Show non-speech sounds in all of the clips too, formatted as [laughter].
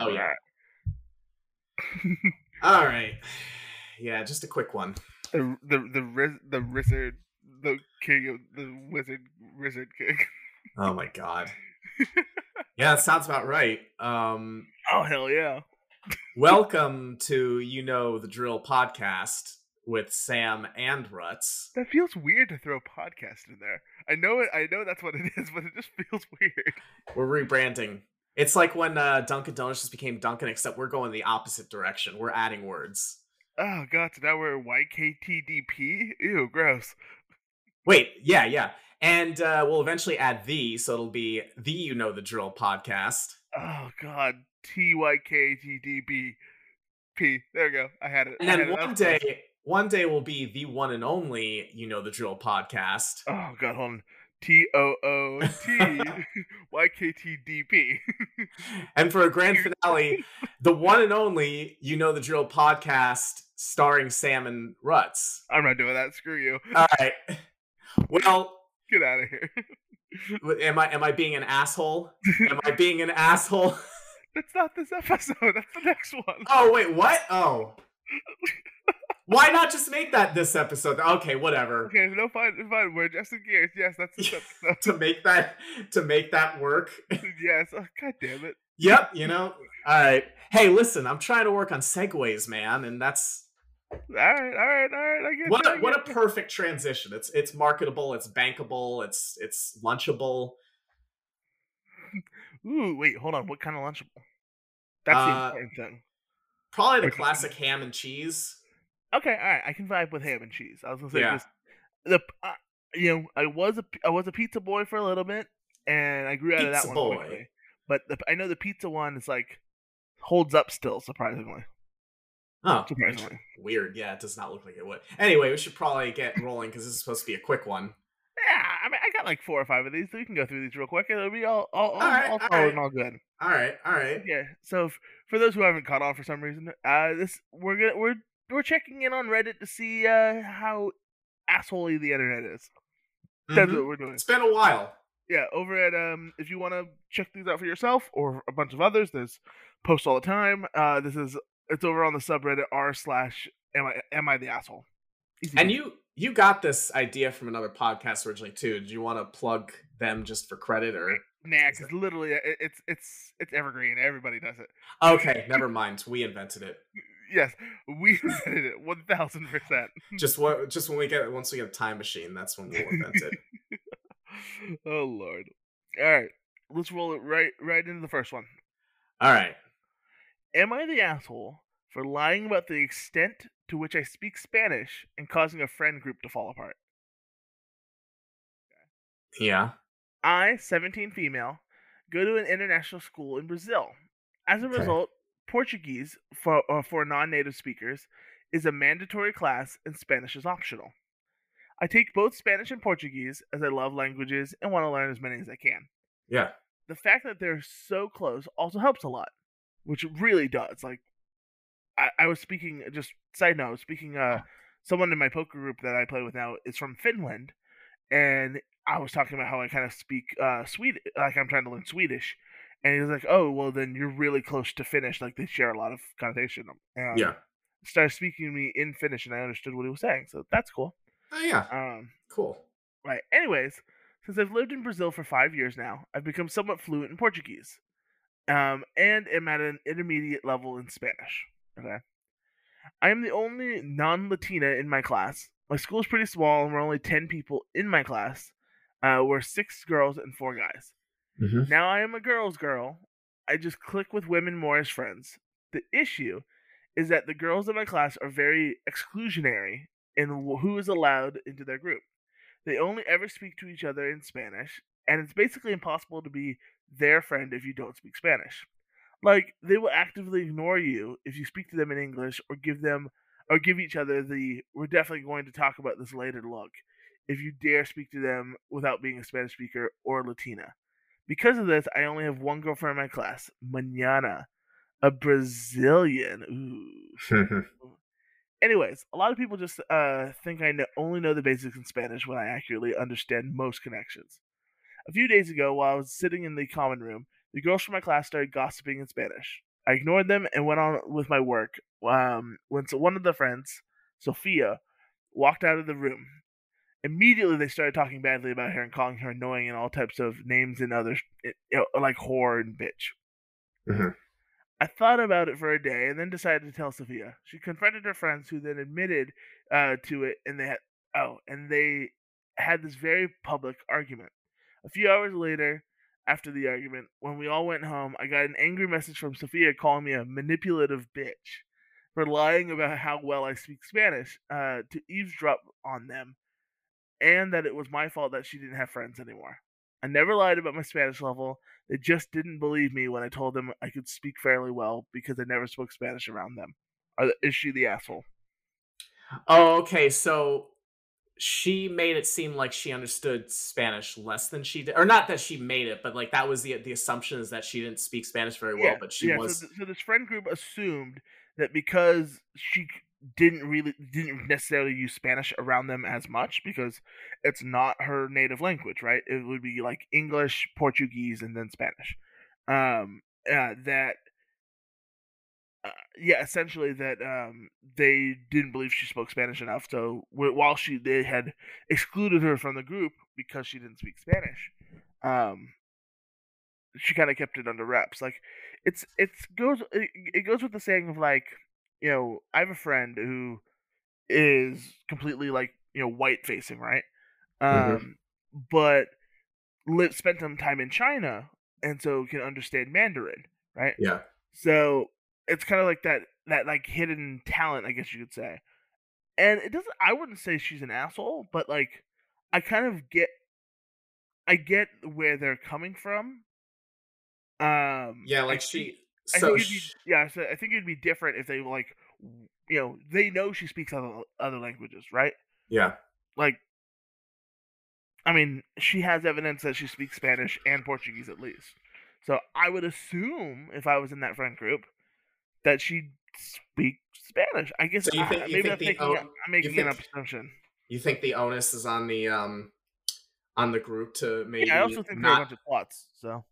Oh, yeah. [laughs] All right. [sighs] Yeah, just a quick one. The the the riz- the wizard the king of the wizard wizard king. [laughs] Oh my god. Yeah, that sounds about right. Um, Oh hell yeah! welcome to You Know the Drill podcast with Sam and Ruts. That feels weird to throw podcast in there. I know it. I know that's what it [laughs] is, but it just feels weird. We're rebranding. It's like when uh, Dunkin' Donuts just became Dunkin', except we're going the opposite direction. We're adding words. Oh god, so now we're YKTDP. Ew, gross. Wait, yeah, yeah. And uh, we'll eventually add the, so it'll be the You Know the Drill podcast. Oh god, TYKTDP. P. There we go. I had it. And then one close. day, one day will be the one and only You Know the Drill podcast. Oh god, hold on. T O O T [laughs] Y K T D P. [laughs] And for a grand finale, the one and only You Know the Drill podcast starring Sam and Ruts. I'm not doing that. Screw you. All right. Well, Get out of here. [laughs] am I am I being an asshole? Am I being an asshole? That's not this episode. That's the next one. Oh wait, what? Oh. Why not just make that this episode? Okay, whatever. Okay, no, fine, fine. We're adjusting gears. Yes, that's this episode. [laughs] To make that to make that work. [laughs] [laughs] yes. Oh, God damn it. Yep, you know. All right. Hey, listen, I'm trying to work on segues, man, and that's All right, all right, all right. I get what a, what a perfect transition. It's it's marketable, it's bankable, it's it's lunchable. Ooh, wait, hold on. What kind of lunchable? That's the Uh, important thing. Probably the classic ham and cheese. Okay, all right. I can vibe with ham and cheese. I was gonna say Yeah. 'cause the uh, you know I was a I was a pizza boy for a little bit, and I grew out of that Pizza one boy. quickly. But the, I know the pizza one is like holds up still, surprisingly. Oh, Surprisingly. weird. Yeah, it does not look like it would. Anyway, we should probably get rolling because this is supposed to be a quick one. Yeah, I mean, I got like four or five of these. So we can go through these real quick, and it'll be all all all, right, all all solid right. and all good. All right, all right. Yeah. So f- for those who haven't caught on for some reason, uh, this we're gonna we're we're checking in on Reddit to see uh how assholey the internet is. That's Mhm. what we're doing. It's been a while. Yeah, over at um, if you want to check these out for yourself or a bunch of others, there's posts all the time. Uh, this is it's over on the subreddit r slash am I am I the asshole? Easy And you you got this idea from another podcast originally too. Do you want to plug them just for credit or? nah, because literally it, it's it's it's evergreen. Everybody does it. Okay, never mind. We invented it. Yes, we [laughs] invented it one thousand percent. Just what? Just when we get once we get a time machine, that's when we'll invent it. [laughs] oh lord. All right, let's roll it right right into the first one. All right. Am I the asshole for lying about the extent to which I speak Spanish and causing a friend group to fall apart? Yeah. I, 17 female, go to an international school in Brazil. As a Okay. result, Portuguese for uh, for non-native speakers is a mandatory class and Spanish is optional. I take both Spanish and Portuguese as I love languages and want to learn as many as I can. Yeah. The fact that they're so close also helps a lot, which it really does. Like, I, I was speaking, just side note, speaking, uh, someone in my poker group that I play with now is from Finland, and I was talking about how I kind of speak uh Swedish, like I'm trying to learn Swedish, and he's like, "Oh, well, then you're really close to Finnish. Like they share a lot of connotation." And Yeah. started speaking to me in Finnish, and I understood what he was saying, so that's cool. Oh yeah. Um, Cool. right. Anyways, since I've lived in Brazil for five years now, I've become somewhat fluent in Portuguese, um, and am at an intermediate level in Spanish. Okay. I am the only non-Latina in my class. My school is pretty small, and we're only ten people in my class. Uh, we're six girls and four guys. Mm-hmm. Now I am a girl's girl. I just click with women more as friends. The issue is that the girls in my class are very exclusionary in who is allowed into their group. They only ever speak to each other in Spanish, and it's basically impossible to be their friend if you don't speak Spanish. Like, they will actively ignore you if you speak to them in English or give them or give each other the "we're definitely going to talk about this later" look if you dare speak to them without being a Spanish speaker or Latina. Because of this, I only have one girlfriend in my class, Manana, a Brazilian. [laughs] Ooh. Anyways, a lot of people just uh, think I know, only know the basics in Spanish when I accurately understand most connections. A few days ago, while I was sitting in the common room, the girls from my class started gossiping in Spanish. I ignored them and went on with my work. Um, when so one of the friends, Sophia, walked out of the room, immediately they started talking badly about her and calling her annoying and all types of names and other, you know, like whore and bitch. Mm-hmm. I thought about it for a day and then decided to tell Sophia. She confronted her friends, who then admitted uh, to it, and they had oh, and they had this very public argument. A few hours later, after the argument, when we all went home, I got an angry message from Sophia calling me a manipulative bitch for lying about how well I speak Spanish uh, to eavesdrop on them, and that it was my fault that she didn't have friends anymore. I never lied about my Spanish level. They just didn't believe me when I told them I could speak fairly well because I never spoke Spanish around them. Is she the asshole? Oh, okay. So she made it seem like she understood Spanish less than she did, or not that she made it, but like that was the the assumption is that she didn't speak Spanish very well, Yeah, but she yeah. was. So, th- so this friend group assumed that because she didn't really didn't necessarily use Spanish around them as much because it's not her native language, right? It would be like English, Portuguese, and then Spanish. Um, uh, that uh, yeah, essentially that um, they didn't believe she spoke Spanish enough. So wh- while she they had excluded her from the group because she didn't speak Spanish, um, she kind of kept it under wraps. Like it's it's goes it, it goes with the saying of like you know I have a friend who is completely like you know white facing right, Mhm. um, but lived spent some time in China and so can understand Mandarin right. Yeah. So it's kind of like that that like hidden talent, I guess you could say. And it doesn't. I wouldn't say she's an asshole, but like I kind of get, I get where they're coming from. Um, Yeah, like think- she. I So think it'd be, yeah, so I think it'd be different if they like, you know, they know she speaks other other languages, right? yeah. Like, I mean, she has evidence that she speaks Spanish and Portuguese at least. So I would assume if I was in that friend group that she'd speak Spanish. I guess So you I- think- you maybe think I'm the making, I'm making an assumption. You think the onus is on the um on the group to maybe Yeah, I also think they're a bunch of plots. So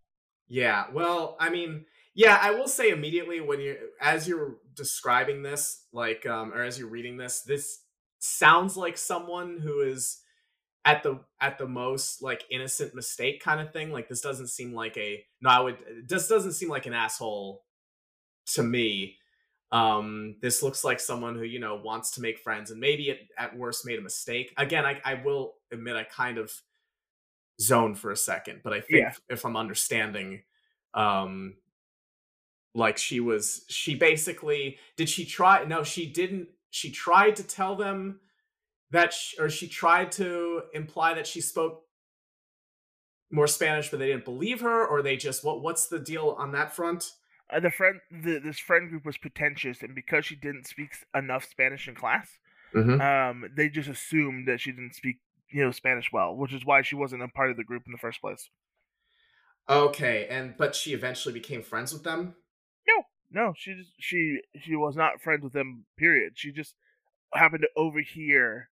Yeah, well, I mean, yeah, I will say immediately when you as you're describing this, like um or as you're reading this, this sounds like someone who is at the at the most like innocent mistake kind of thing. Like this doesn't seem like a no, I would this doesn't seem like an asshole to me. Um this looks like someone who, you know, wants to make friends and maybe at, at worst made a mistake. Again, I I will admit I kind of zoned for a second, but I think Yeah. if I'm understanding um like she was she basically did she try no she didn't she tried to tell them that sh or she tried to imply that she spoke more spanish but they didn't believe her or they just what what's the deal on that front uh, the friend, the, this friend group was pretentious, and because she didn't speak enough Spanish in class, mm-hmm. um, they just assumed that she didn't speak, you know, Spanish well, which is why she wasn't a part of the group in the first place. okay and but she eventually became friends with them No, she just, she she was not friends with them. Period. She just happened to overhear,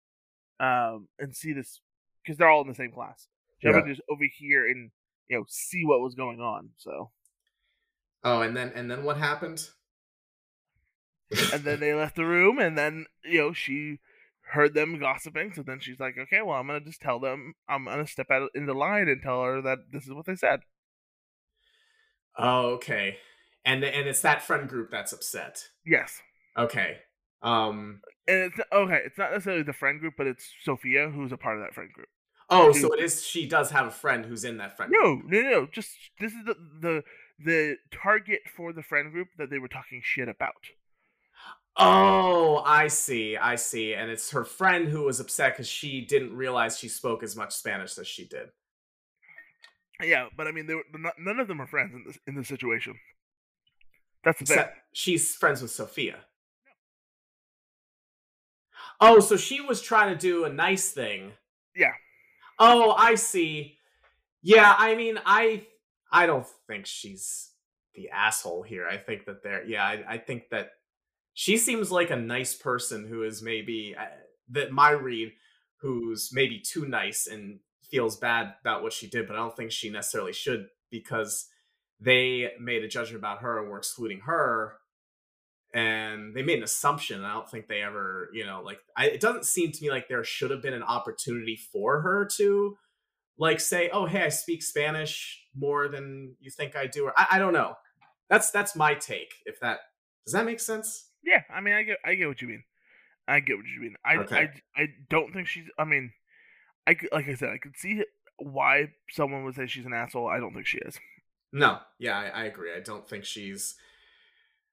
um, and see this because they're all in the same class. She happened to just overhear and you know see what was going on. So, oh and then and then what happened and then they left the room, and then you know she heard them gossiping. So then she's like, okay, well, I'm gonna just tell them. I'm gonna step out in the line and tell her that this is what they said. oh okay and and it's that friend group that's upset Yes. okay um And it's okay. It's not necessarily the friend group, but it's Sophia who's a part of that friend group. oh Dude. so it is she does have a friend who's in that friend group. No, no, no. Just this is the the the target for the friend group that they were talking shit about. Oh, I see. I see. And it's her friend who was upset because she didn't realize she spoke as much Spanish as she did. Yeah, but I mean, they were not, none of them are friends in this in this situation. That's the thing. She's friends with Sophia. Oh, so she was trying to do a nice thing. Yeah. Oh, I see. Yeah, I mean, I I don't think she's the asshole here. I think that they're yeah, I, I think that she seems like a nice person who is maybe uh, that my read who's maybe too nice and feels bad about what she did, but I don't think she necessarily should because they made a judgment about her and were excluding her and they made an assumption. I don't think they ever, you know, like I, it doesn't seem to me like there should have been an opportunity for her to like say, "Oh, hey, I speak Spanish more than you think I do," or I, I don't know. That's that's my take. If that does that make sense? Yeah, I mean, I get, I get what you mean. I get what you mean. I, Okay. I, I don't think she's. I mean, I could- like I said, I could see why someone would say she's an asshole. I don't think she is. No, yeah, I, I agree. I don't think she's,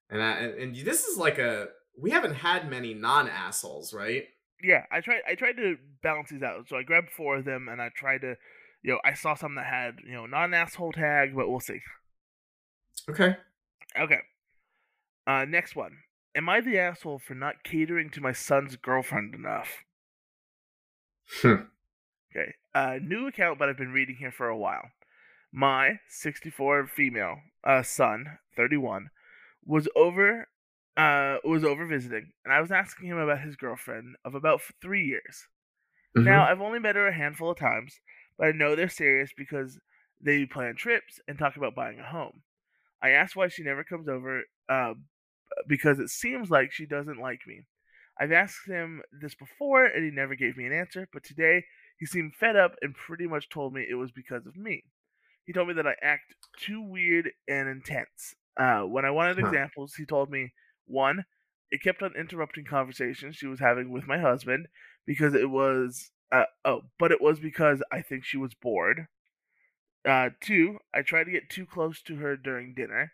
and I, and, this is like a we haven't had many non assholes, right? Yeah, I tried. I tried to balance these out. So I grabbed four of them, and I tried to, you know, I saw some that had, you know, not an asshole tag, but we'll see. Okay. Okay. Uh, next one. Am I the asshole for not catering to my son's girlfriend enough? Hmm. Okay. Uh, new account, but I've been reading here for a while. My 64 female uh, son, 31, was over uh was over visiting, and I was asking him about his girlfriend of about three years. Now I've only met her a handful of times, but I know they're serious because they plan trips and talk about buying a home. I asked why she never comes over, uh, because it seems like she doesn't like me. I've asked him this before, and he never gave me an answer. But today he seemed fed up and pretty much told me it was because of me. He told me that I act too weird and intense. Uh, when I wanted Huh. examples, he told me one, it kept on interrupting conversations she was having with my husband because it was uh, oh, but it was because I think she was bored. Uh, two, I tried to get too close to her during dinner.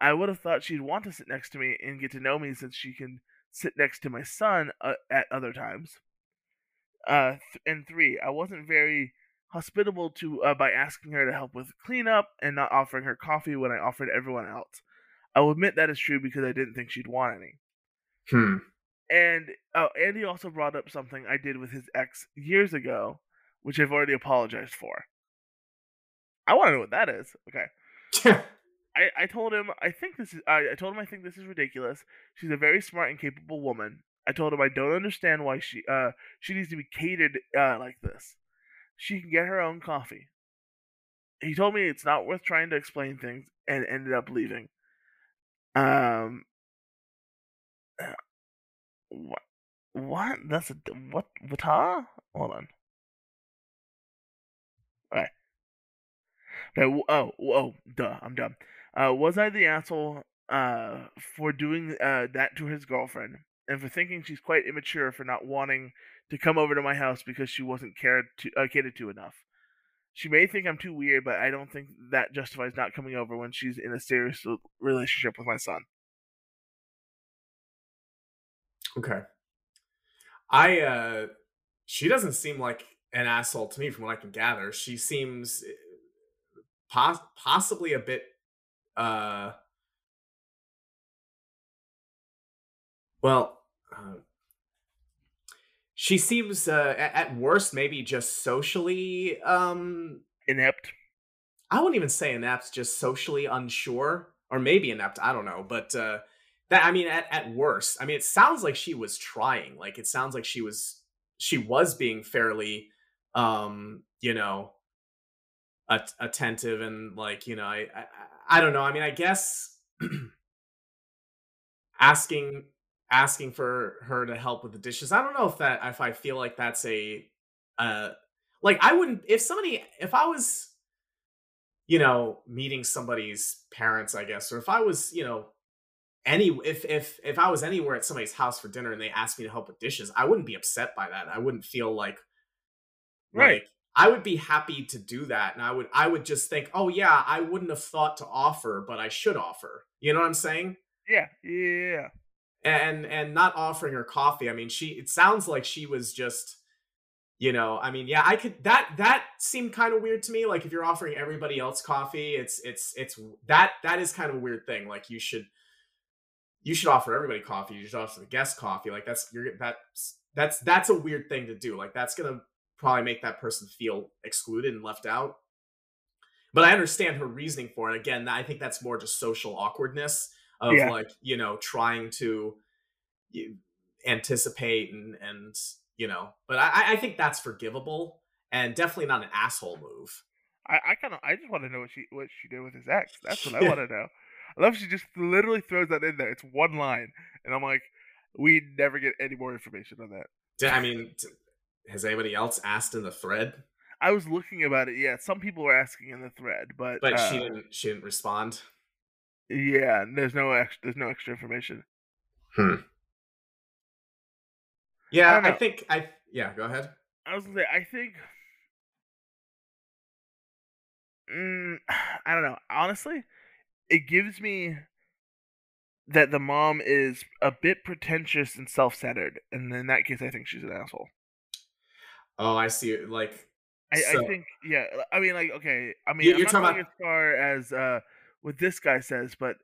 I would have thought she'd want to sit next to me and get to know me since she can sit next to my son uh, at other times. Uh, th- and three, I wasn't very hospitable to uh, by asking her to help with cleanup and not offering her coffee when I offered everyone else. I will admit that is true because I didn't think she'd want any. Hmm. And oh, Andy also brought up something I did with his ex years ago, which I've already apologized for. I want to know what that is. Okay. [laughs] I, I told him I think this is I, I told him I think this is ridiculous. She's a very smart and capable woman. I told him I don't understand why she uh she needs to be catered uh like this. She can get her own coffee. He told me it's not worth trying to explain things and ended up leaving. Um what what? That's a what what huh? Hold on. Okay. Okay, oh, oh, duh, I'm dumb. Uh, was I the asshole uh, for doing uh, that to his girlfriend, and for thinking she's quite immature for not wanting to come over to my house because she wasn't cared to uh, catered to enough? She may think I'm too weird, but I don't think that justifies not coming over when she's in a serious relationship with my son. Okay. I uh she doesn't seem like an asshole to me from what I can gather. She seems eh, pos- possibly a bit uh well, uh, she seems uh at, worst maybe just socially um Inept. I wouldn't even say inept, just socially unsure, or maybe inept. I don't know, but uh, that I mean, at at worst, I mean, it sounds like she was trying. Like it sounds like she was she was being fairly, um, you know, at- attentive and like you know, I, I I don't know. I mean, I guess [clears throat] asking asking for her to help with the dishes. I don't know if that if I feel like that's a uh like I wouldn't if somebody if I was you know, meeting somebody's parents, I guess, or if I was, you know, any if if if I was anywhere at somebody's house for dinner and they asked me to help with dishes, I wouldn't be upset by that. I wouldn't feel like Right. like I would be happy to do that and I would I would just think, "Oh yeah, I wouldn't have thought to offer, but I should offer." You know what I'm saying? Yeah, yeah. And and not offering her coffee i mean she it sounds like she was just you know i mean yeah i could that that seemed kind of weird to me like if you're offering everybody else coffee it's it's it's that that is kind of a weird thing like you should you should offer everybody coffee you should offer the guest coffee like that's you're that that's that's a weird thing to do. Like that's gonna probably make that person feel excluded and left out. But I understand her reasoning for it. Again, I think that's more just social awkwardness of Yeah. like you know trying to anticipate and and you know. But I I think that's forgivable and definitely not an asshole move. I, I kind of I just want to know what she what she did with his ex. That's what I [laughs] want to know. I love she just literally throws that in there. It's one line, and I'm like, we never get any more information on that. i mean, has anybody else asked in the thread? I was looking about it. Yeah, some people were asking in the thread, but But she uh, didn't. She didn't respond. Yeah, there's no extra. There's no extra information. Yeah, don't I, think I. Yeah, go ahead. I was gonna say, I think. Mm, [sighs] I don't know. Honestly, it gives me that the mom is a bit pretentious and self-centered, and in that case, I think she's an asshole. Oh, I see. Like, I, So- I think, yeah. I mean, like, okay. I mean, You- I'm you're not talking going as far as uh, what this guy says, but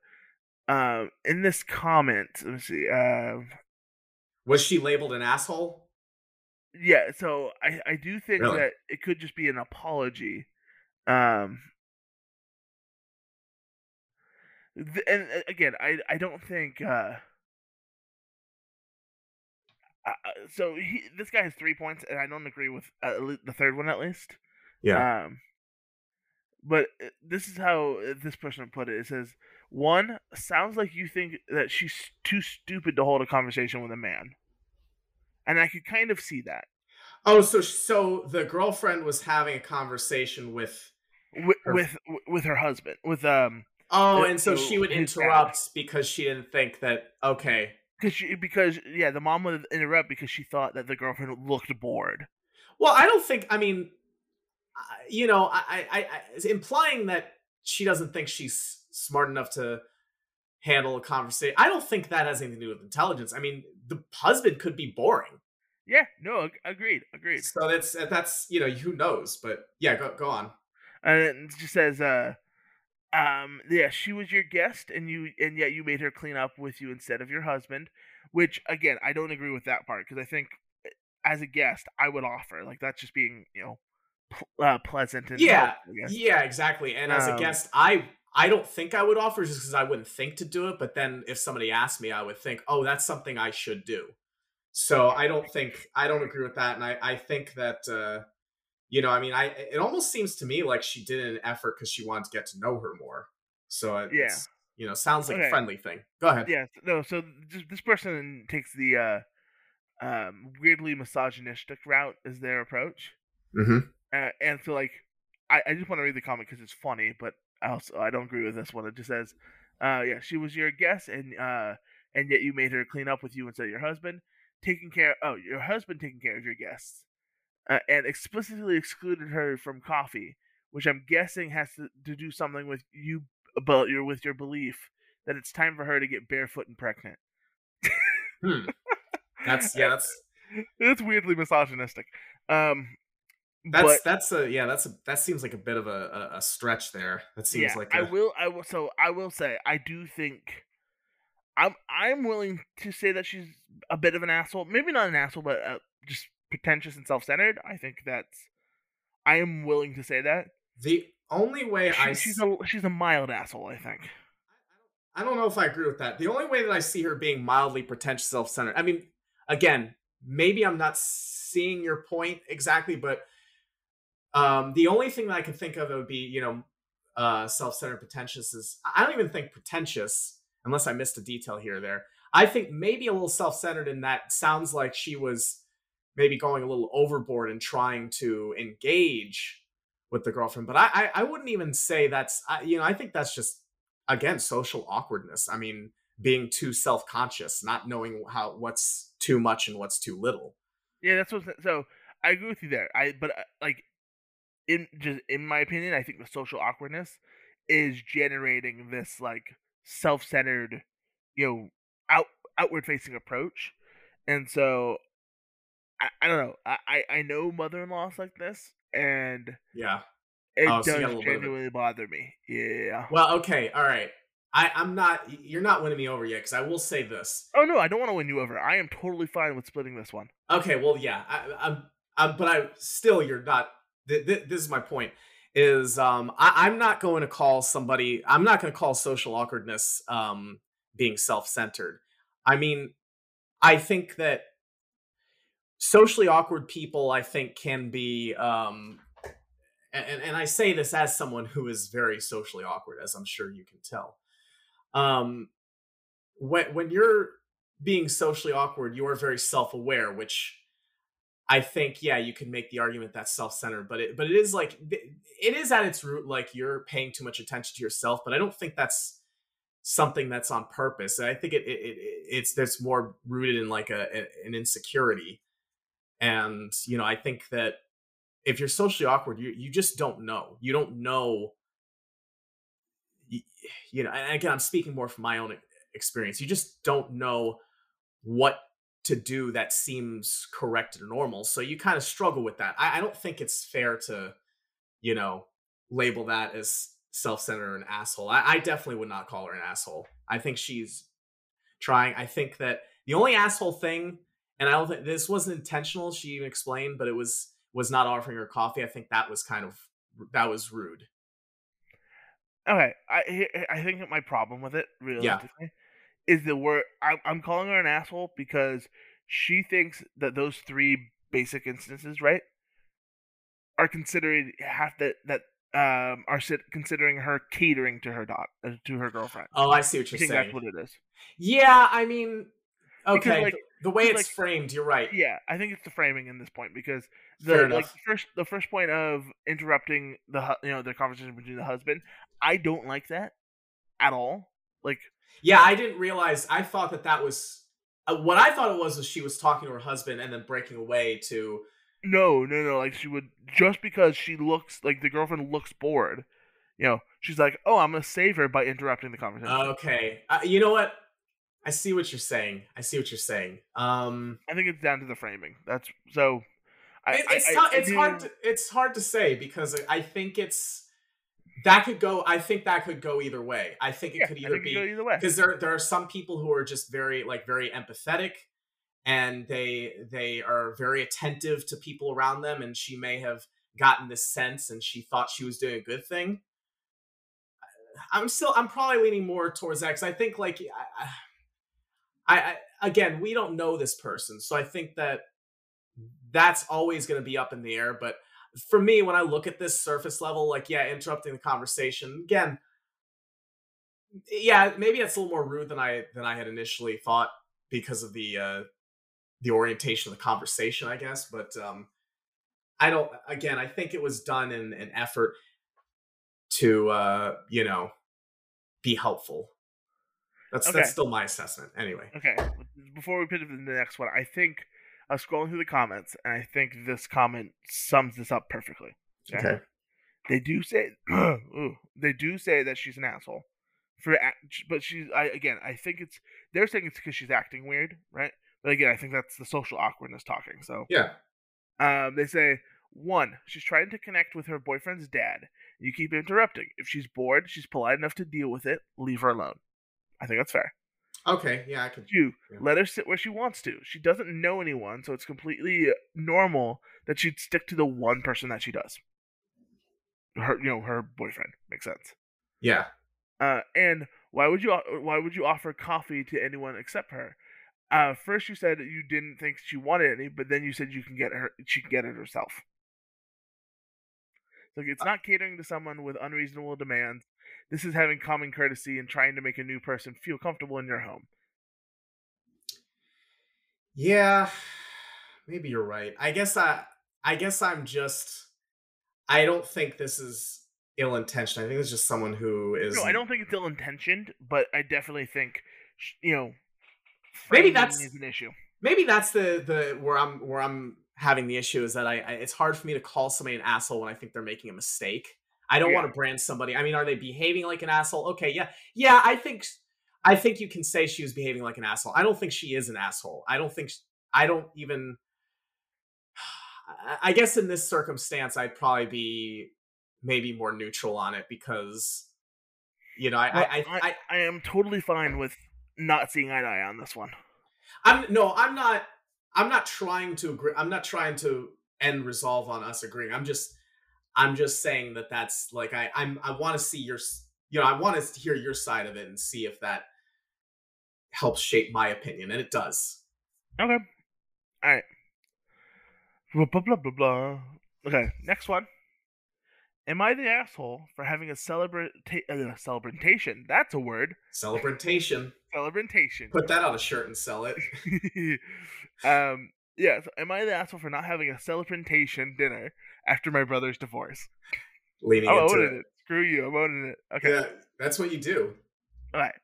um, in this comment, let me see. Uh, was she labeled an asshole? yeah, so I, I do think Really? that it could just be an apology. Um, th- and uh, again, I I don't think. Uh, uh, so he, this guy has three points, and I don't agree with uh, the third one at least. Yeah. Um, but uh, this is how uh, this person put it. It says, "One sounds like you think that she's too stupid to hold a conversation with a man," and I could kind of see that oh, so so the girlfriend was having a conversation with. with Her- with, with her husband. With um, Oh, Uh, and so she would his dad. interrupt because she didn't think that. Okay. because she because yeah, the mom would interrupt because she thought that the girlfriend looked bored. Well, I don't think. I mean, you know, I, I, I implying that she doesn't think she's smart enough to handle a conversation. I don't think that has anything to do with intelligence. I mean, the husband could be boring. Yeah, no, agreed, agreed. So that's that's you know who knows, but yeah, go go on. And it just says, uh, um, yeah, she was your guest, and you, and yet you made her clean up with you instead of your husband. Which again, I don't agree with that part because I think eh, as a guest, I would offer like that's just being you know uh, pleasant and Yeah, helpful, Yeah, exactly. And as a Um, guest, I I don't think I would offer just because I wouldn't think to do it. But then if somebody asked me, I would think, oh, that's something I should do. So I don't think I don't agree with that, and I I think that uh, you know, I mean, I it almost seems to me like she did an effort because she wanted to get to know her more. So it- Yeah. you know sounds like Okay. a friendly thing. Go ahead. Yeah, no. So this, this person takes the uh, um, weirdly misogynistic route as their approach. hmm uh, and so like I, I just want to read the comment because it's funny but I also i don't agree with this one it just says uh yeah she was your guest and uh and yet you made her clean up with you instead of your husband taking care oh your husband taking care of your guests uh, and explicitly excluded her from coffee which i'm guessing has to, to do something with you about your with your belief that it's time for her to get barefoot and pregnant Hmm. That's [laughs] yeah. That's it's weirdly misogynistic um that's but that's a yeah. That's a that seems like a bit of a a, stretch there. That seems yeah, like I a- will. I will. So I will say I do think I'm. I'm willing to say that she's a bit of an asshole. Maybe not an asshole, but uh, just pretentious and self-centered. I think that's. I am willing to say that. the only way She, I she's a she's a mild asshole. I think. I don't know if I agree with that. The only way that I see her being mildly pretentious, self-centered. I mean, again, maybe I'm not seeing your point exactly, but um, the only thing that I can think of that would be, you know, uh, self-centered, pretentious is. I don't even think pretentious, unless I missed a detail here or there. I think maybe a little self-centered in that sounds like she was maybe going a little overboard and trying to engage with the girlfriend. But I, I, I wouldn't even say that's. I, you know, I think that's just again social awkwardness i mean being too self-conscious not knowing how what's too much and what's too little Yeah, that's what. So I agree with you there. I but uh, like in just in my opinion, I think the social awkwardness is generating this like self-centered, you know, out outward-facing approach, and so I, I don't know. I I know mother-in-laws like this, and yeah it Oh, so you got a does little bit it. genuinely bother me. Yeah. well okay all right I, I'm not. You're not winning me over yet because I will say this. Oh no, I don't want to win you over. I am totally fine with splitting this one. Okay, well, yeah, I, I'm, I'm, but I still, you're not. Th- th- this is my point. Is um, I, I'm not going to call somebody. I'm not going to call social awkwardness um being self-centered. I mean, I think that socially awkward people, I think, can be um, and, and I say this as someone who is very socially awkward, as I'm sure you can tell. Um, when when you're being socially awkward, you are very self-aware, which I think, yeah, you can make the argument that's self-centered, but it but it is like it is at its root like you're paying too much attention to yourself. But I don't think that's something that's on purpose. I think it, it, it it's there's more rooted in like a an insecurity, and you know I think that if you're socially awkward, you you just don't know. You don't know. You, you know, and again, I'm speaking more from my own experience. You just don't know what to do that seems correct and normal. So you kind of struggle with that. I, I don't think it's fair to, you know, label that as self-centered or an asshole. I, I definitely would not call her an asshole. I think she's trying. I think that the only asshole thing, and I don't think this wasn't intentional. She even explained, but it was was not offering her coffee. I think that was kind of that was rude. Okay, I I think my problem with it realistically yeah. Is the we're I'm, I'm calling her an asshole because she thinks that those three basic instances, right, are considered have that that um are considering her catering to her dot uh, to her girlfriend. Oh, I see what you're I think saying. That's what it is. Yeah, I mean, okay, because, like, the, the way it's like, framed, you're right. Yeah, I think it's the framing in this point because the like the first the first point of interrupting the you know the conversation between the husband, I don't like that at all. Like, yeah, I didn't realize. I thought that that was uh, what I thought it was. Was she was talking to her husband and then breaking away to no, no, no. Like she would just because she looks like the girlfriend looks bored. You know, she's like, "Oh, I'm gonna save her by interrupting the conversation." Okay, uh, you know what? I see what you're saying. I see what you're saying. Um, I think it's down to the framing. That's so. I, it, it's I, I, it's hard. To, it's hard to say because I think it's that could go. I think that could go either way. I think it yeah, could either be either way because there there are some people who are just very like very empathetic and they they are very attentive to people around them and she may have gotten this sense and she thought she was doing a good thing i'm still i'm probably leaning more towards that because i think like I, I again we don't know this person so i think that that's always going to be up in the air but for me when i look at this surface level like yeah interrupting the conversation again yeah maybe it's a little more rude than i than i had initially thought because of the uh the orientation of the conversation, I guess. But um, I don't. Again, I think it was done in an effort to, uh, you know, be helpful. That's okay. that's still my assessment. Anyway. Okay. Before we pivot to the next one, I think I was scrolling through the comments, and I think this comment sums this up perfectly. Okay. okay. They do say, [clears throat] ooh, they do say that she's an asshole for, but she's. I again, I think it's they're saying it's because she's acting weird, right? But again, I think that's the social awkwardness talking. So yeah, um, they say one, she's trying to connect with her boyfriend's dad. You keep interrupting. If she's bored, she's polite enough to deal with it. Leave her alone. I think that's fair. Okay, yeah, I can. You yeah. let her sit where she wants to. She doesn't know anyone, so it's completely normal that she'd stick to the one person that she does. Her, you know, her boyfriend makes sense. Yeah. Uh, and why would you why would you offer coffee to anyone except her? Uh, first you said you didn't think she wanted any, but then you said you can get her. She can get it herself. Like it's uh not catering to someone with unreasonable demands. This is having common courtesy and trying to make a new person feel comfortable in your home. Yeah, maybe you're right. I guess I. I guess I'm just. I don't think this is ill intentioned. I think it's just someone who is. No, I don't think it's ill intentioned, but I definitely think, you know, maybe that's an issue. Maybe that's the the where I'm where I'm having the issue is that I, I it's hard for me to call somebody an asshole when I think they're making a mistake. I don't yeah. want to brand somebody. I mean, are they behaving like an asshole? Okay, yeah, yeah. I think I think you can say she was behaving like an asshole. I don't think she is an asshole. I don't think I don't even. [sighs] I guess in this circumstance, I'd probably be maybe more neutral on it because you know, I, Well, I, I, I, I am totally fine with not seeing eye to eye on this one. I'm no, I'm not. I'm not trying to agree. I'm not trying to end resolve on us agreeing. I'm just, I'm just saying that that's like I, I'm. I want to see your, you know, I want to hear your side of it and see if that helps shape my opinion, and it does. Okay. All right. Blah blah blah blah blah. Okay, next one. Am I the asshole for having a celebrate uh, celebration? That's a word. Celebration. Celebration. Put that on a shirt and sell it. [laughs] um. Yeah. So am I the asshole for not having a celebration dinner after my brother's divorce? Leaning I'm into owning it. it. Screw you. I'm owning it. Okay. Yeah, that's what you do. All right.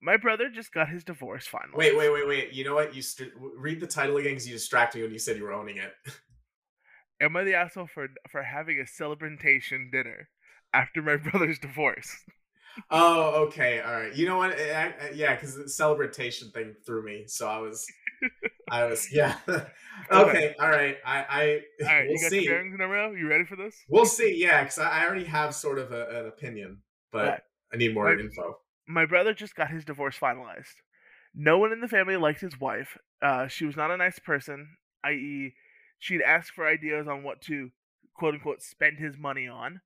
My brother just got his divorce finally. Wait, wait, wait, wait. You know what? You st- read the title again because you distracted me when you said you were owning it. Am I the asshole for for having a celebration dinner after my [laughs] brother's divorce? Oh, okay, all right. You know what? Eh, I, I, yeah, because the celebration thing threw me, so I was, I was, yeah. [laughs] [laughs] okay, all right. I, I, All right, [laughs] we'll you got see. your bearings in a row. You ready for this? We'll see. Yeah, because I, I already have sort of a, an opinion, but Right. I need more Right. info. My brother just got his divorce finalized. No one in the family liked his wife. Uh, she was not a nice person, i.e., she'd ask for ideas on what to quote unquote spend his money on.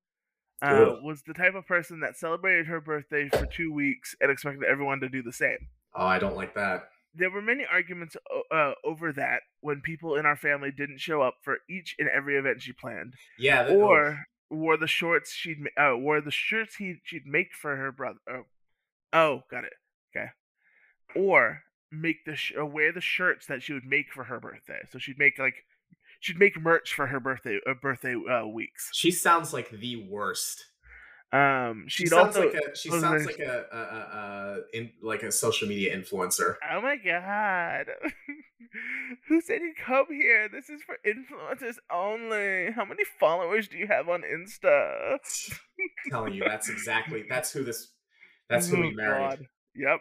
Uh, was the type of person that celebrated her birthday for two weeks and expected everyone to do the same. Oh, I don't like that. There were many arguments uh, over that when people in our family didn't show up for each and every event she planned, Yeah. Oh, or wore the shorts she'd uh, wore the shirts he she'd make for her brother. Oh, oh, got it. Okay, or make the sh- or wear the shirts that she would make for her birthday. So she'd make like she'd make merch for her birthday uh, birthday uh, weeks. she sounds like the worst. Um, She sounds also like a. She oh, sounds like a, a, a, a in, like a social media influencer. Oh my god. [laughs] Who said you come here? This is for influencers only. How many followers do you have on Insta? [laughs] telling you, that's exactly that's who this. That's who Oh, we married. God. Yep.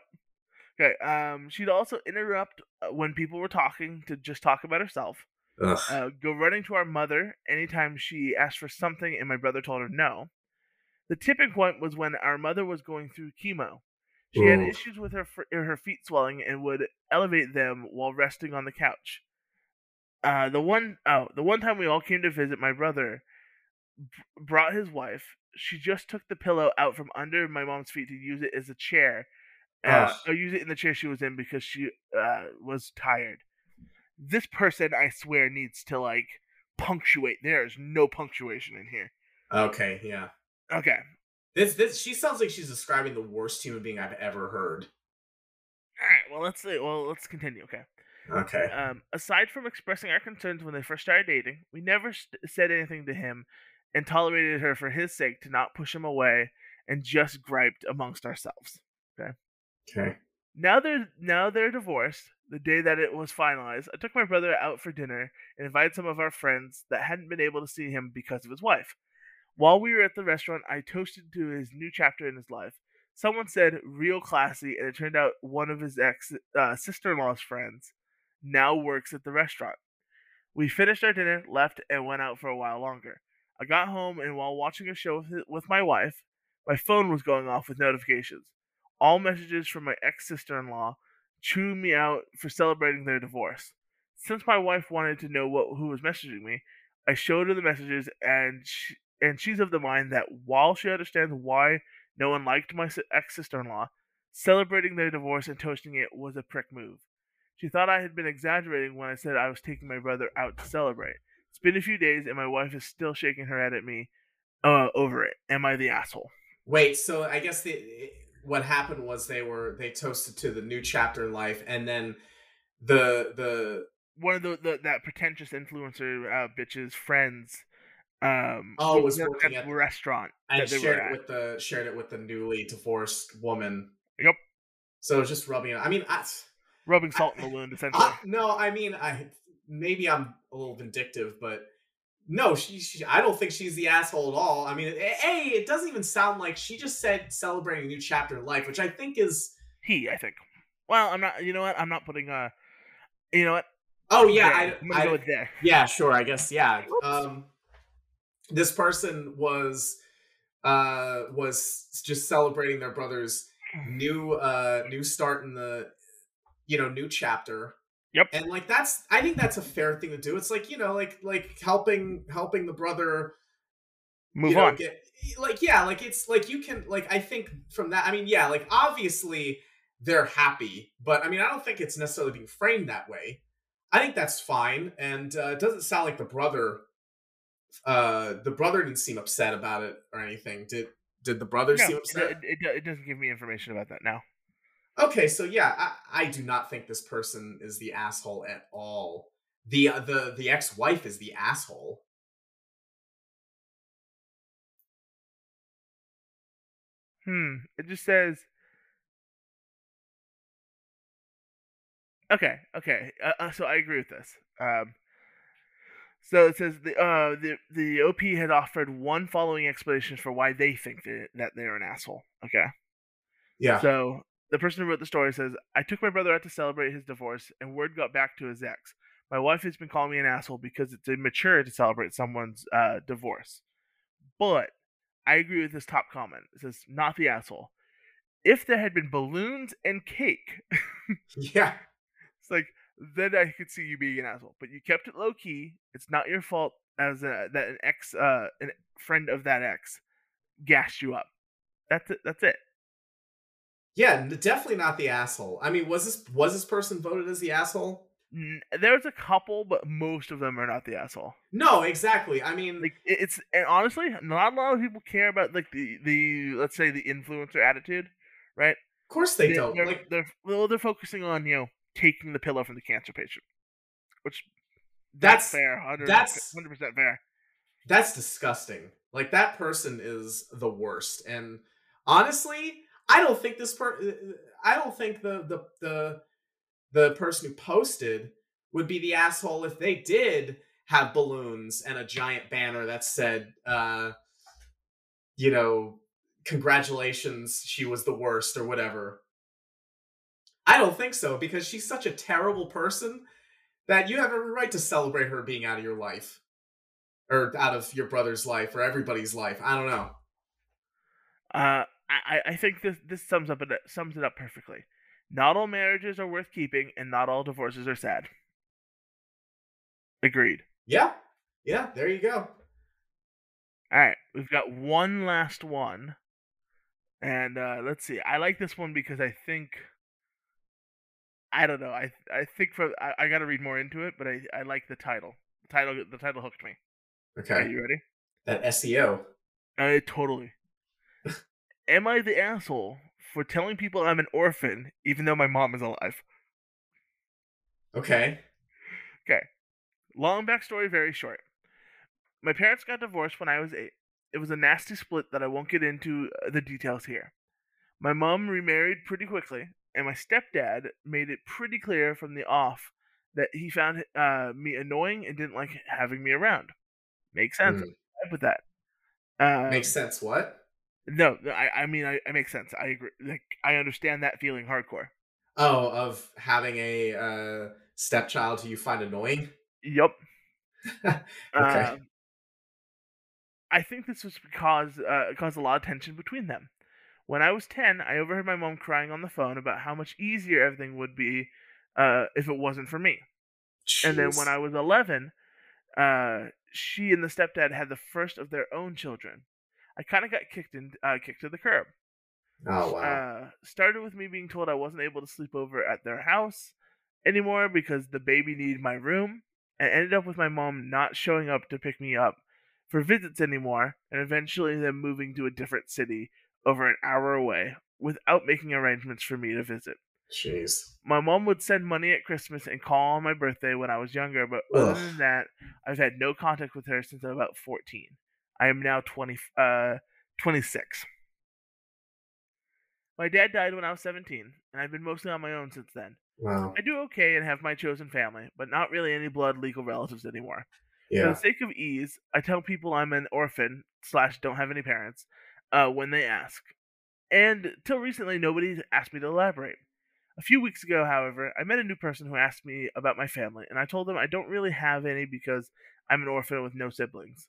Okay. Um, she'd also interrupt uh, when people were talking to just talk about herself. Uh, go running to our mother anytime she asked for something, and my brother told her no. The tipping point was when our mother was going through chemo. She had issues with her her feet swelling and would elevate them while resting on the couch. Uh, the one oh the one time we all came to visit my brother b- brought his wife. She just took the pillow out from under my mom's feet to use it as a chair, uh, or use it in the chair she was in because she uh, was tired. This person, I swear, needs to like punctuate. There is no punctuation in here. Okay, yeah. Okay, This this she sounds like she's describing the worst human being I've ever heard. all right. Well, let's see. Well, let's continue. Okay. Okay. Um, aside from expressing our concerns when they first started dating, we never st- said anything to him and tolerated her for his sake to not push him away and just griped amongst ourselves. Okay. Okay. Now they're now they're divorced. The day that it was finalized, I took my brother out for dinner and invited some of our friends that hadn't been able to see him because of his wife. While we were at the restaurant, I toasted to his new chapter in his life. Someone said "real classy," and it turned out one of his ex uh, sister-in-law's friends now works at the restaurant. We finished our dinner, left, and went out for a while longer. I got home, and while watching a show with, with my wife, my phone was going off with notifications. All messages from my ex sister in law, chewing me out for celebrating their divorce. Since my wife wanted to know what who was messaging me, I showed her the messages, and she, and she's of the mind that while she understands why no one liked my ex sister in law, celebrating their divorce and toasting it was a prick move. She thought I had been exaggerating when I said I was taking my brother out to celebrate. It's been a few days, and my wife is still shaking her head at me uh, over it. Am I the asshole? Wait, so I guess the what happened was they were they toasted to the new chapter in life, and then the the one of the, the that pretentious influencer uh, bitches friends um Oh, was working at at- the restaurant and shared were it with the shared it with the newly divorced woman. Yep. So it's just rubbing it. I mean, I, rubbing salt in the wound [laughs] essentially I, no, I mean, I maybe I'm a little vindictive, but no, she, she. I don't think she's the asshole at all. I mean, a, it doesn't even sound like she just said celebrating a new chapter in life, which I think is. he i think well i'm not you know what i'm not putting uh you know what Oh yeah. I, i'm gonna I- go with there Yeah, sure. I guess yeah. Whoops. Um, this person was uh, was just celebrating their brother's new uh new start in the you know new chapter Yep. and like that's i think that's a fair thing to do it's like you know like like helping helping the brother Move you know, on. Get, like yeah, like it's like you can like I think from that. I mean, yeah, like obviously they're happy, but I mean, I don't think it's necessarily being framed that way. I think that's fine, and uh, it doesn't sound like the brother. Uh, the brother didn't seem upset about it or anything. Did did the brother No, seem upset? it, it, it doesn't give me information about that now. Okay, so yeah, I, I do not think this person is the asshole at all. The uh, the the ex wife is the asshole. Hmm. It just says. Okay. Okay. Uh, uh, so I agree with this. Um. So it says the uh the the OP had offered one following explanation for why they think that, that they're an asshole. Okay. Yeah. So the person who wrote the story says, I took my brother out to celebrate his divorce, and word got back to his ex. My wife has been calling me an asshole because it's immature to celebrate someone's uh, divorce. But I agree with this top comment. It says, not the asshole. If there had been balloons and cake, [laughs] yeah. [laughs] it's like, then I could see you being an asshole. But you kept it low key. It's not your fault as a, that an ex, uh, a friend of that ex, gassed you up. That's it. That's it. Yeah, definitely not the asshole. I mean, was this was this person voted as the asshole? There's a couple, but most of them are not the asshole. No, exactly. I mean, Like it's and honestly, not a lot of people care about like the the let's say the influencer attitude, right? of course they They- don't. They're, Like, they're well, they're focusing on you know taking the pillow from the cancer patient, which That's- that's, fair. 100 that's- hundred percent fair. that's disgusting. Like that person is the worst. And honestly, I don't think this per I don't think the the the the person who posted would be the asshole if they did have balloons and a giant banner that said uh you know, congratulations, she was the worst or whatever. I don't think so because she's such a terrible person that you have every right to celebrate her being out of your life or out of your brother's life or everybody's life. I don't know. Uh, I I think this this sums up it sums it up perfectly. Not all marriages are worth keeping, and not all divorces are sad. Agreed. Yeah. Yeah, there you go. All right, we've got one last one, and uh, let's see. I like this one because I think I don't know. I I think for I, I got to read more into it, but I I like the title. The title the title hooked me. Are Okay. you ready? That SEO. I totally. [laughs] Am I the asshole for telling people I'm an orphan even though my mom is alive? Okay. Okay. Long backstory, very short. My parents got divorced when I was eight. It was a nasty split that I won't get into uh, the details here. My mom remarried pretty quickly, and my stepdad made it pretty clear from the off that he found uh, me annoying and didn't like having me around. Makes sense. I'm with that. Uh, Makes sense. What? no, no, I, I mean, I, I make sense. I agree. Like, I understand that feeling hardcore. Oh, of having a uh, stepchild who you find annoying? Yep. [laughs] Okay. Um, I think this was because uh, caused a lot of tension between them. When I was ten, I overheard my mom crying on the phone about how much easier everything would be uh, if it wasn't for me. And then when I was eleven, uh, she and the stepdad had the first of their own children. I kind of got kicked in, uh, kicked to the curb. Oh, wow. Uh, started with me being told I wasn't able to sleep over at their house anymore because the baby needed my room, and ended up with my mom not showing up to pick me up for visits anymore, and eventually them moving to a different city over an hour away without making arrangements for me to visit. Jeez. My mom would send money at Christmas and call on my birthday when I was younger, but other than that, I've had no contact with her since I'm about 14. I am now 20, uh, 26. My dad died when I was 17, and I've been mostly on my own since then. Wow. I do okay and have my chosen family, but not really any blood legal relatives anymore. Yeah. For the sake of ease, I tell people I'm an orphan slash don't have any parents uh, when they ask. And till recently, nobody's asked me to elaborate. A few weeks ago, however, I met a new person who asked me about my family, and I told them I don't really have any because I'm an orphan with no siblings.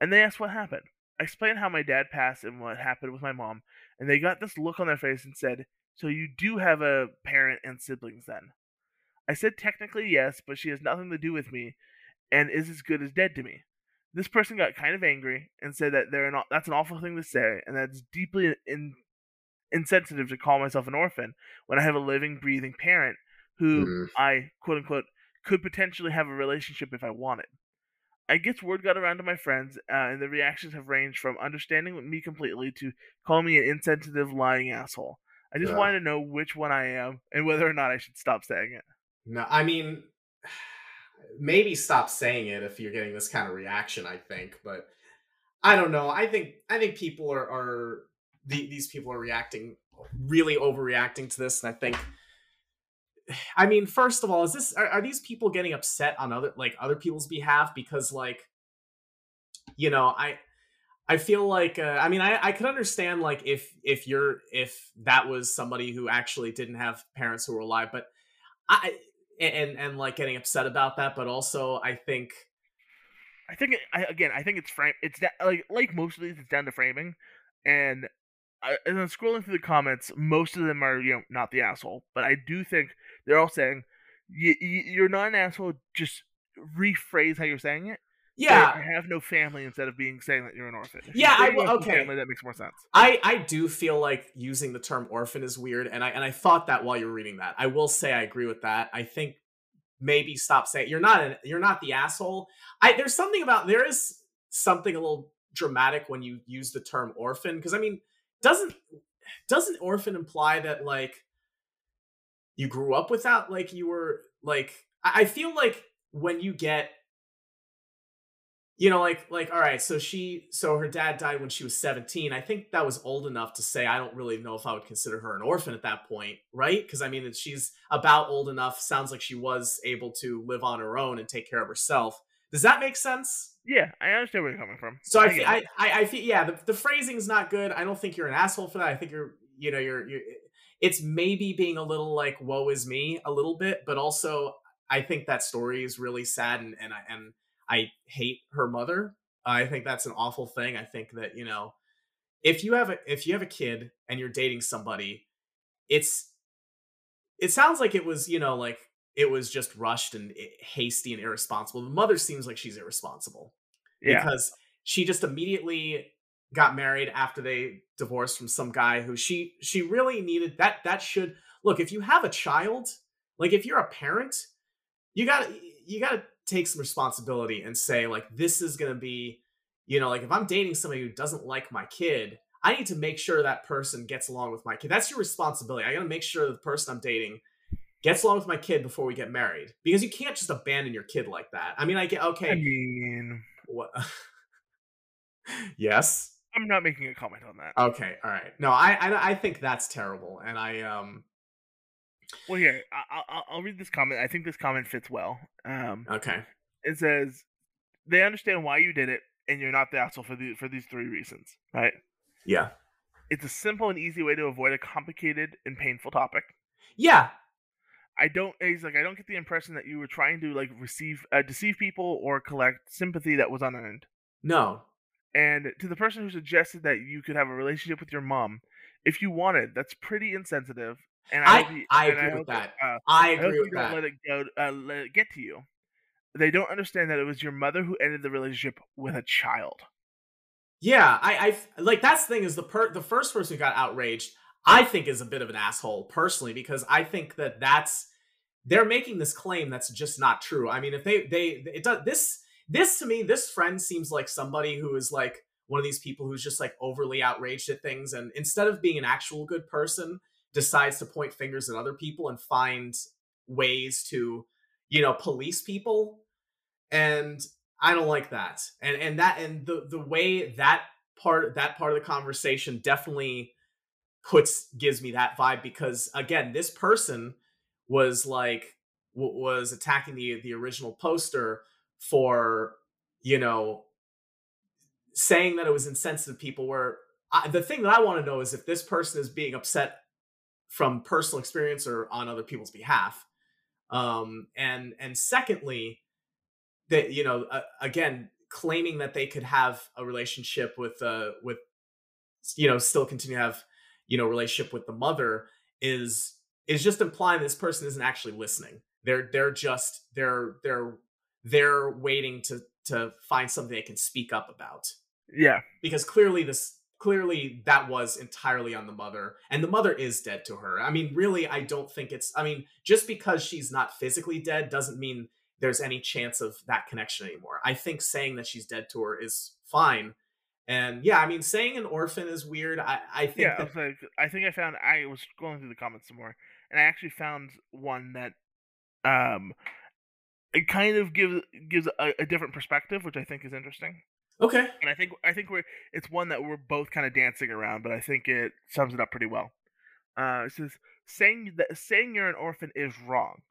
And they asked what happened. I explained how my dad passed and what happened with my mom, and they got this look on their face and said, "So you do have a parent and siblings then?" I said technically yes, but she has nothing to do with me and is as good as dead to me. This person got kind of angry and said that they're not that's an awful thing to say and that's deeply in, insensitive to call myself an orphan when I have a living, breathing parent who Mm. I quote unquote could potentially have a relationship if I wanted. I guess word got around to my friends, uh, and the reactions have ranged from understanding me completely to calling me an insensitive, lying asshole. I just Ugh. want to know which one I am and whether or not I should stop saying it. No, I mean, maybe stop saying it if you're getting this kind of reaction. I think, but I don't know. I think I think people are are the, these people are reacting really overreacting to this, and I think. [sighs] I mean, first of all, is this are, are these people getting upset on other like other people's behalf because like, you know, I I feel like uh, I mean I I could understand like if if you're if that was somebody who actually didn't have parents who were alive, but I and and like getting upset about that, but also I think I think I, again, I think it's frame. It's like like most of these, it's down to framing, and I, and scrolling through the comments, most of them are you know not the asshole, but I do think they're all saying y- y- you're not an asshole. Just rephrase how you're saying it. Yeah, I have no family instead of being saying that you're an orphan. If Yeah, I will- okay. Family, that makes more sense. I I do feel like using the term orphan is weird, and I and I thought that while you were reading that. I will say I agree with that. I think maybe stop saying you're not an, you're not the asshole. I there's something about there is something a little dramatic when you use the term orphan because I mean doesn't doesn't orphan imply that like you grew up without like you were like I, I feel like when you get you know like like all right so she so her dad died when she was 17 i think that was old enough to say i don't really know if i would consider her an orphan at that point right because i mean she's about old enough sounds like she was able to live on her own and take care of herself does that make sense Yeah, I understand where you're coming from. so I, it. I, I, I feel, yeah, the, the phrasing's not good. I don't think you're an asshole for that. I think you're, you know, you're, you're, it's maybe being a little like, woe is me a little bit, but also I think that story is really sad and, and I, and I hate her mother. I think that's an awful thing. I think that, you know, if you have a, if you have a kid and you're dating somebody, it's, it sounds like it was, you know, like it was just rushed and hasty and irresponsible. The mother seems like she's irresponsible yeah, because she just immediately got married after they divorced from some guy who she she really needed that that should look if you have a child like if you're a parent you got to you got to take some responsibility and say like this is going to be you know like if I'm dating somebody who doesn't like my kid I need to make sure that person gets along with my kid that's your responsibility I got to make sure the person I'm dating gets along with my kid before we get married because you can't just abandon your kid like that I mean I get okay I mean, what? [laughs] yes. I'm not making a comment on that. Okay. All right. No, I, I I think that's terrible, and I um. Well, here I, I, I'll read this comment. I think this comment fits well. Um, Okay. it says they understand why you did it, and you're not the asshole for the for these three reasons. Right? Yeah. It's a simple and easy way to avoid a complicated and painful topic. Yeah. I don't. He's like, I don't get the impression that you were trying to like receive, uh, deceive people or collect sympathy that was unearned. No. And to the person who suggested that you could have a relationship with your mom, if you wanted, that's pretty insensitive. And I, I- you- I and agree with that, uh, I I hope agree you with don't that. let it go. Uh, let it get to you. They don't understand that it was your mother who ended the relationship with a child. Yeah. I I like that's the thing is the per the first person who got outraged I think is a bit of an asshole personally because I think that that's they're making this claim that's just not true. I mean, if they they it does this this to me this friend seems like somebody who is like one of these people who's just like overly outraged at things and instead of being an actual good person decides to point fingers at other people and find ways to you know police people and I don't like that. And and that and the the way that part that part of the conversation definitely puts gives me that vibe because again, this person was like was attacking the the original poster for you know saying that it was insensitive people where I, the thing that I want to know is if this person is being upset from personal experience or on other people's behalf. Um and and secondly that you know uh, again claiming that they could have a relationship with uh with you know still continue to have you know relationship with the mother is is just implying this person isn't actually listening. They're they're just they're they're they're waiting to to find something they can speak up about. Yeah. because clearly this clearly that was entirely on the mother and the mother is dead to her i mean really i don't think it's i mean just because she's not physically dead doesn't mean there's any chance of that connection anymore i think saying that she's dead to her is fine and yeah i mean saying an orphan is weird i i think Yeah. I, that like, I think I found I was going through the comments some more, and I actually found one that um it kind of gives gives a, a different perspective, which I think is interesting. Okay And I think I think we're it's one that we're both kind of dancing around, but I think it sums it up pretty well. Uh, it says saying that saying you're an orphan is wrong.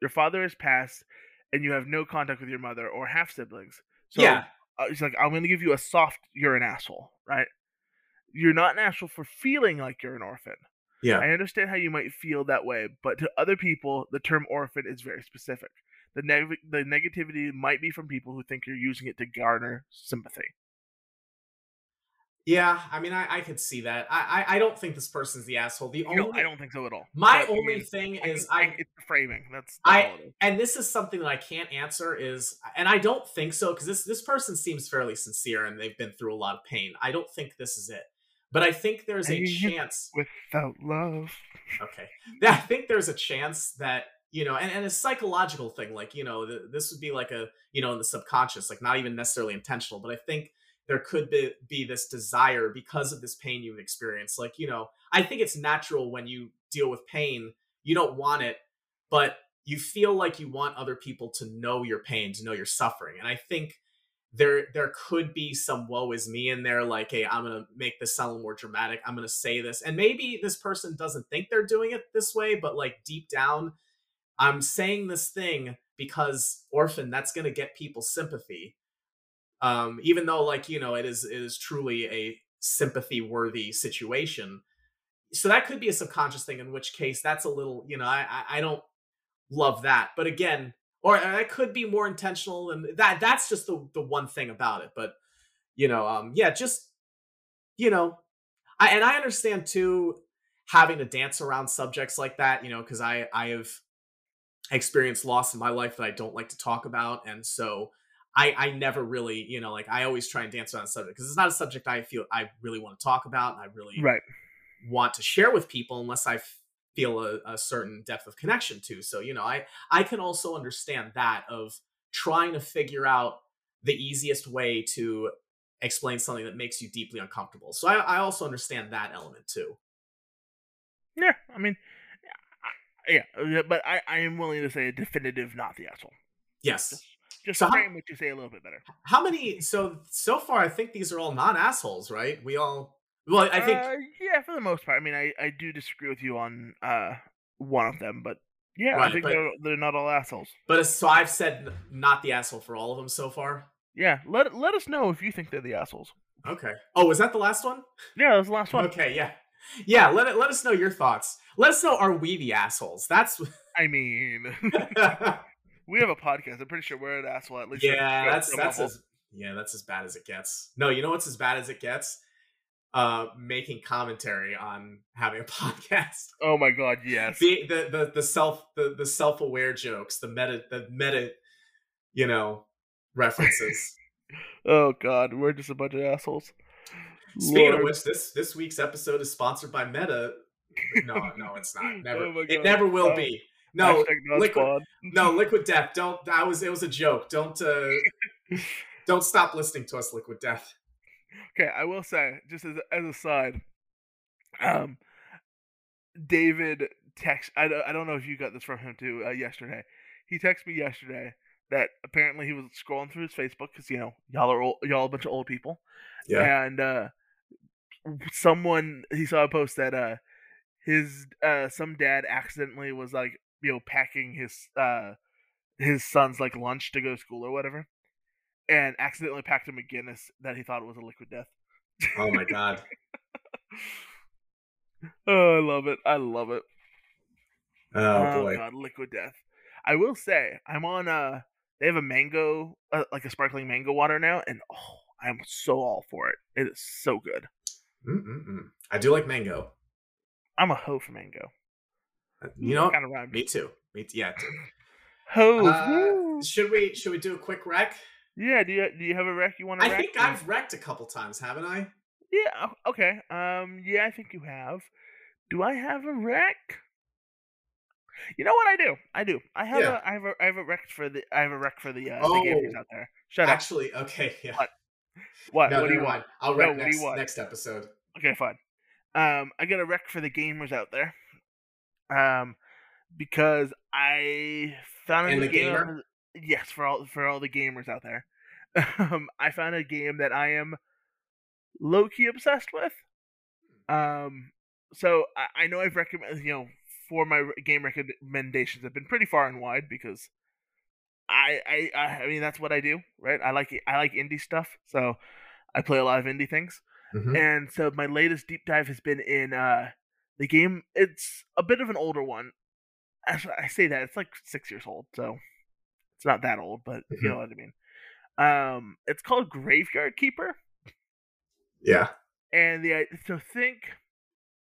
Your father has passed, and you have no contact with your mother or half siblings. So yeah uh, it's like I'm going to give you a soft. You're an asshole, right? You're not an asshole for feeling like you're an orphan. yeah I understand how you might feel that way, but to other people, the term orphan is very specific. The neg- the negativity might be from people who think you're using it to garner sympathy. yeah i mean i i could see that i i, I don't think this person's the asshole the only No, I don't think so at all. my But, I only mean, thing I is think- i it's the framing. That's, I- that's and this is something that I can't answer is and I don't think so because this this person seems fairly sincere and they've been through a lot of pain. I don't think this is it. But I think there's a chance Without love, okay. [laughs] I think there's a chance that you know, and, and a psychological thing, like, you know, th- this would be like a, you know, in the subconscious, like not even necessarily intentional, but I think there could be, be this desire because of this pain you've experienced. Like, you know, I think it's natural when you deal with pain, you don't want it, but you feel like you want other people to know your pain, to know your suffering. And I think there there could be some woe is me in there, like, hey, I'm gonna make this sound more dramatic. I'm gonna say this. And maybe this person doesn't think they're doing it this way, but like deep down, I'm saying this thing because orphan, that's gonna get people sympathy. Um, even though, like, you know, it is it is truly a sympathy worthy situation. So that could be a subconscious thing, in which case that's a little, you know, I I, don't love that. But again, or that could be more intentional, and that that's just the the one thing about it. But you know, um, yeah, just you know, I and I understand too having to dance around subjects like that, you know, because I I have experienced loss in my life that I don't like to talk about, and so I I never really, you know, like I always try and dance around the subject because it's not a subject I feel I really want to talk about, and I really right? want to share with people unless I feel a, a certain depth of connection to. So, you know, I I can also understand that of trying to figure out the easiest way to explain something that makes you deeply uncomfortable. So I, I also understand that element too. Yeah, I mean, yeah, yeah, but I I am willing to say a definitive not the asshole. Yes. Just So how- frame what you say a little bit better. How many? So so far, I think these are all non assholes, right? We all. Well, I think. Uh, yeah, for the most part. I mean, I, I do disagree with you on uh one of them, but yeah, Right, I think but- they're they're not all assholes. but so I've said not the asshole for all of them so far. Yeah, let let us know if you think they're the assholes. Okay. Oh, was that the last one? Yeah, that was the last one. Okay. Yeah. Yeah. Let it. Let us know your thoughts. Let us know. Are we the assholes? That's. [laughs] I mean, [laughs] [laughs] we have a podcast. I'm pretty sure we're an asshole at least. yeah, that's that's level. as yeah, that's as bad as it gets. No, you know what's as bad as it gets? Uh, making commentary on having a podcast. Oh my god, yes. The the the, the self the, the self aware jokes, the meta the meta, you know, references. Oh god, we're just a bunch of assholes. Speaking of which, this this week's episode is sponsored by Meta. No, no, it's not. [laughs] Never. Oh it never will be. No, liquid- no, [laughs] Liquid Death. Don't. That was it. Was a joke. Don't. uh [laughs] Don't stop listening to us, Liquid Death. Okay, I will say, just as as a side, um, David text. I I don't know if you got this from him too. Uh, yesterday, he texted me yesterday that apparently he was scrolling through his Facebook because you know y'all are old, y'all a bunch of old people, Yeah. and uh, someone he saw a post that uh his uh some dad accidentally was like you know packing his uh his son's like lunch to go to school or whatever, and accidentally packed him a Guinness that he thought was a liquid death. Oh my god. [laughs] Oh, I love it. I love it. Oh boy. god, liquid death. I will say, I'm on uh They have a mango, uh, like a sparkling mango water now, and oh, I'm so all for it. It is so good. Mm-mm-mm. I do like mango. I'm a hoe for mango. Uh, You know, kind of me too. Me too. Yeah. Too. Hoe. Uh, should we should we do a quick rec? yeah. Do you do you have a wreck you want to? I wreck? think I've wrecked a couple times, haven't I? Yeah. Okay. Um. Yeah, I think you have. Do I have a wreck? You know what I do? I do. I have Yeah. a. I have a. I have a wreck for the. I have a wreck for the. Uh, the Oh. gamers out there. Shut up. Actually, okay, yeah. What? What? No, what do you want? mind. I'll No, wreck what next, next episode. Okay, fine. Um, I got a rec for the gamers out there. Um, because I found a And new the game. gamer? Yes, for all for all the gamers out there. [laughs] Um, I found a game that I am low key obsessed with. Um, so I, I know I've recommended you know for my game recommendations I've been pretty far and wide because I I I I mean that's what I do, right? I like I like indie stuff, so I play a lot of indie things. Mhm. And so my latest deep dive has been in uh the game. It's a bit of an older one. Actually, I say that it's like six years old, so it's not that old, but you Mhm. know what I mean. Um, it's called Graveyard Keeper, Yeah. and the so think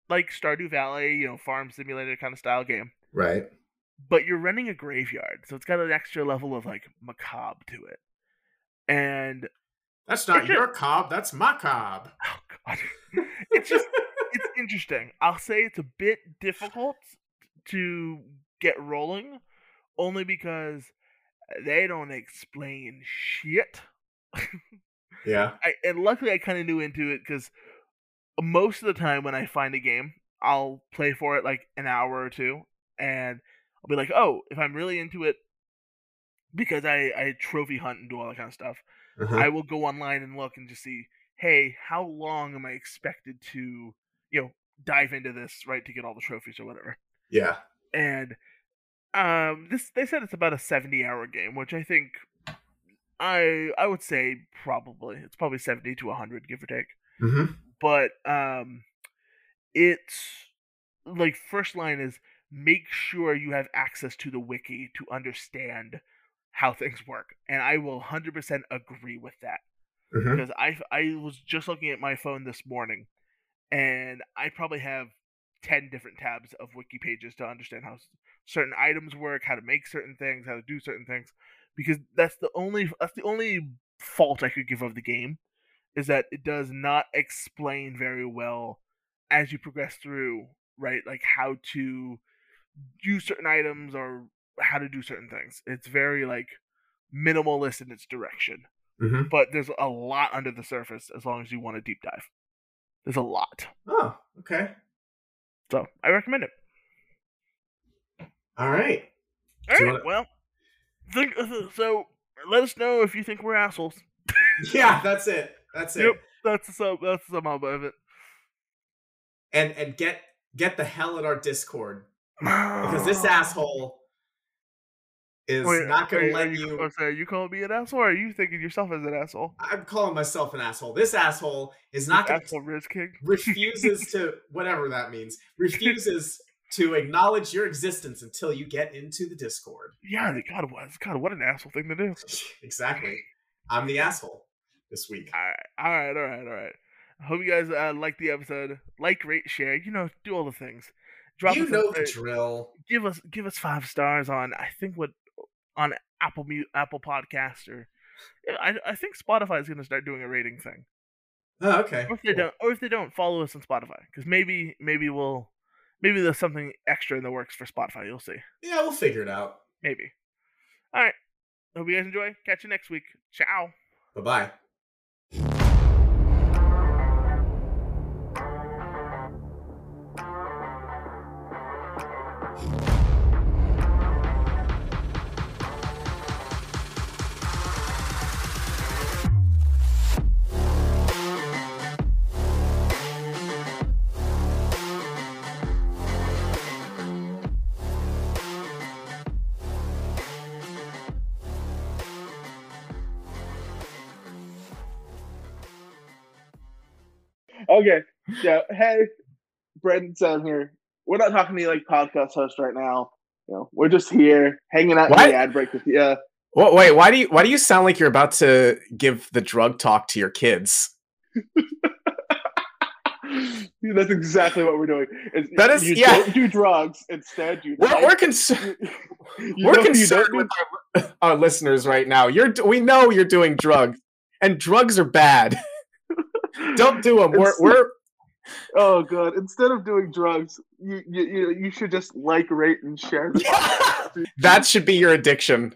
like Stardew Valley, you know, farm simulator kind of style game, Right. but you're running a graveyard, so it's got an extra level of like macabre to it. And That's not your [laughs] cob. That's my cob. oh god, [laughs] it's just it's interesting. I'll say it's a bit difficult to get rolling, only because they don't explain shit. yeah. [laughs] I, and luckily, I kind of knew into it because most of the time when I find a game, I'll play for it like an hour or two, and I'll be like, oh, if I'm really into it, because I I trophy hunt and do all that kind of stuff. Uh-huh. I will go online and look and just see, hey, how long am I expected to, you know, dive into this, right, to get all the trophies or whatever. yeah. And um this they said it's about a 70 hour game, which I think I I would say probably it's probably 70 to 100 give or take. hmm But um it's like first line is make sure you have access to the wiki to understand how things work. And I will 100% agree with that hmm because I I was just looking at my phone this morning, and I probably have ten different tabs of wiki pages to understand how certain items work, how to make certain things, how to do certain things, because that's the only that's the only fault I could give of the game, is that it does not explain very well as you progress through, right? Like how to use certain items or how to do certain things. It's very like minimalist in its direction hmm but there's a lot under the surface as long as you want a deep dive. There's a lot. Oh, okay. So I recommend it. All right. All right, well, think, uh, so let us know if you think we're assholes. [laughs] Yeah, that's it. That's it. Yep. That's the sum. That's the sum of it. And and get get the hell in our Discord [sighs] because this asshole is Wait, not going to let you. so are you calling me an asshole, or are you thinking yourself as an asshole? I'm calling myself an asshole. This asshole is not going to asshole Riz King. refuses [laughs] to whatever that means refuses to acknowledge your existence until you get into the discord Yeah, God, what? God, what an asshole thing to do. [laughs] exactly i'm the asshole this week All right, all right, all right, all right. I hope you guys uh, like the episode. Like, rate, share. You know, do all the things. Drop you know the drill give us give us five stars on I think what on Apple Apple Podcast or I I think Spotify is going to start doing a rating thing. oh, okay Or if they cool. don't, or if they don't, follow us on Spotify because maybe maybe we'll maybe there's something extra in the works for Spotify. You'll see. yeah we'll figure it out Maybe. All right. Hope you guys enjoy. Catch you next week. Ciao. bye-bye Okay. Yeah. Hey, Brandon Sam here. We're not talking to you like podcast host right now. You know, we're just here hanging out What? in the ad break with you. Well, wait, why do you why do you sound like you're about to give the drug talk to your kids? [laughs] That's exactly what we're doing. Is That is- you yeah. don't do drugs. Instead, you We're, we're concerned. [laughs] We're you concerned with our, our listeners right now. You're we know you're doing drugs, and drugs are bad. [laughs] Don't do them. We're we're Oh god! Instead of doing drugs, you you you, you should just like, rate, and share. [laughs] That should be your addiction.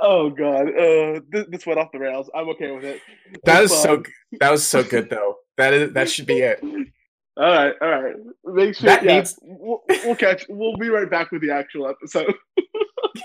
oh god! Uh, this, this went off the rails. I'm okay with it. That It's is so fine. that was so good though. That is that should be it. All right, all right. Make sure That yeah, needs- we'll, we'll catch. We'll be right back with the actual episode. [laughs]